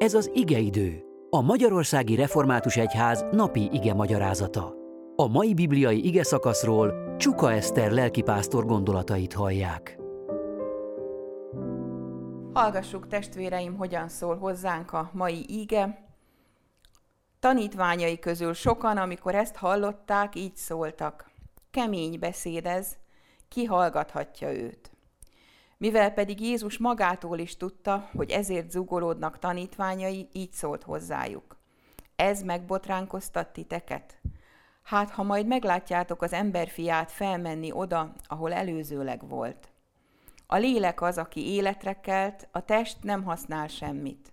Ez az igeidő, a Magyarországi Református Egyház napi ige magyarázata. A mai bibliai ige szakaszról Csuka Eszter lelkipásztor gondolatait hallják. Hallgassuk testvéreim, hogyan szól hozzánk a mai ige. Tanítványai közül sokan, amikor ezt hallották, így szóltak. Kemény beszéd ez, ki hallgathatja őt. Mivel pedig Jézus magától is tudta, hogy ezért zugolódnak tanítványai, így szólt hozzájuk. Ez megbotránkoztat titeket? Hát, ha majd meglátjátok az emberfiát felmenni oda, ahol előzőleg volt. A lélek az, aki életre kelt, a test nem használ semmit.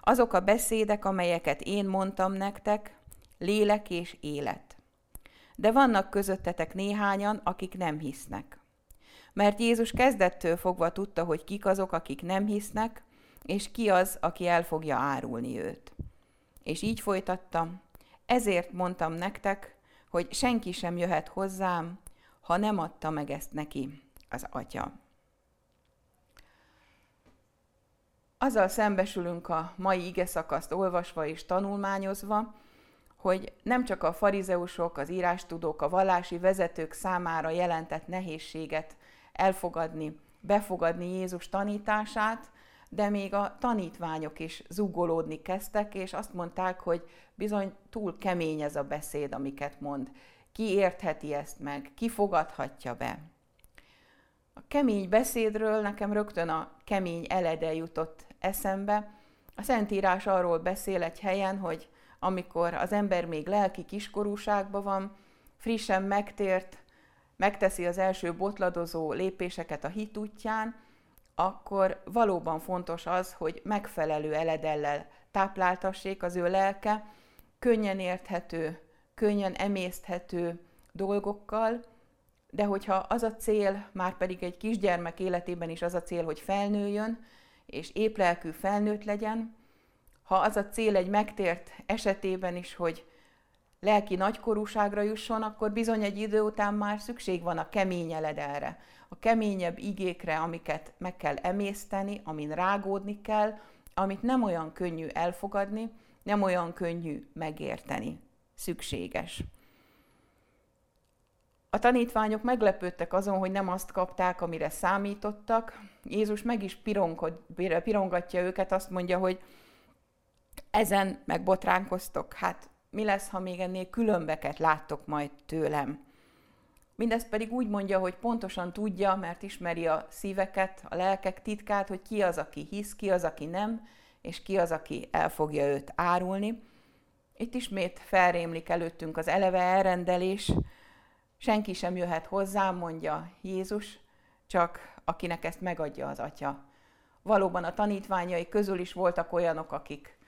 Azok a beszédek, amelyeket én mondtam nektek, lélek és élet. De vannak közöttetek néhányan, akik nem hisznek. Mert Jézus kezdettől fogva tudta, hogy kik azok, akik nem hisznek, és ki az, aki el fogja árulni őt. És így folytattam, ezért mondtam nektek, hogy senki sem jöhet hozzám, ha nem adta meg ezt neki az atya. Azzal szembesülünk a mai ige szakaszt olvasva és tanulmányozva, hogy nem csak a farizeusok, az írástudók, a vallási vezetők számára jelentett nehézséget elfogadni, befogadni Jézus tanítását, de még a tanítványok is zugolódni kezdtek, és azt mondták, hogy bizony túl kemény ez a beszéd, amiket mond. Ki értheti ezt meg, ki fogadhatja be. A kemény beszédről nekem rögtön a kemény elede jutott eszembe. A Szentírás arról beszél egy helyen, hogy amikor az ember még lelki kiskorúságban van, frissen megtért, megteszi az első botladozó lépéseket a hit útján, akkor valóban fontos az, hogy megfelelő eledellel tápláltassék az ő lelke, könnyen érthető, könnyen emészthető dolgokkal, de hogyha az a cél, már pedig egy kisgyermek életében is az a cél, hogy felnőjön, és éplelkű felnőtt legyen, ha az a cél egy megtért esetében is, hogy lelki nagykorúságra jusson, akkor bizony egy idő után már szükség van a kemény eledelre, a keményebb igékre, amiket meg kell emészteni, amin rágódni kell, amit nem olyan könnyű elfogadni, nem olyan könnyű megérteni. Szükséges. A tanítványok meglepődtek azon, hogy nem azt kapták, amire számítottak. Jézus meg is pirongatja őket, azt mondja, hogy ezen megbotránkoztok. Hát mi lesz, ha még ennél különbeket láttok majd tőlem? Mindezt pedig úgy mondja, hogy pontosan tudja, mert ismeri a szíveket, a lelkek titkát, hogy ki az, aki hisz, ki az, aki nem, és ki az, aki el fogja őt árulni. Itt ismét felrémlik előttünk az eleve elrendelés, senki sem jöhet hozzám, mondja Jézus, csak akinek ezt megadja az Atya. Valóban a tanítványai közül is voltak olyanok, akik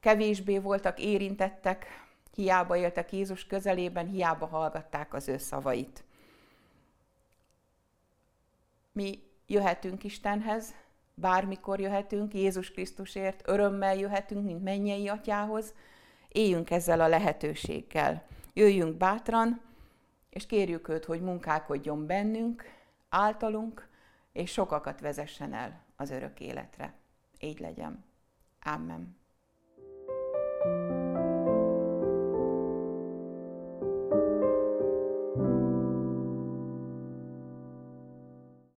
kevésbé voltak érintettek, hiába éltek Jézus közelében, hiába hallgatták az ő szavait. Mi jöhetünk Istenhez, bármikor jöhetünk, Jézus Krisztusért, örömmel jöhetünk, mint mennyei atyához, éljünk ezzel a lehetőséggel. Jöjjünk bátran, és kérjük őt, hogy munkálkodjon bennünk, általunk, és sokakat vezessen el az örök életre. Így legyen. Amen.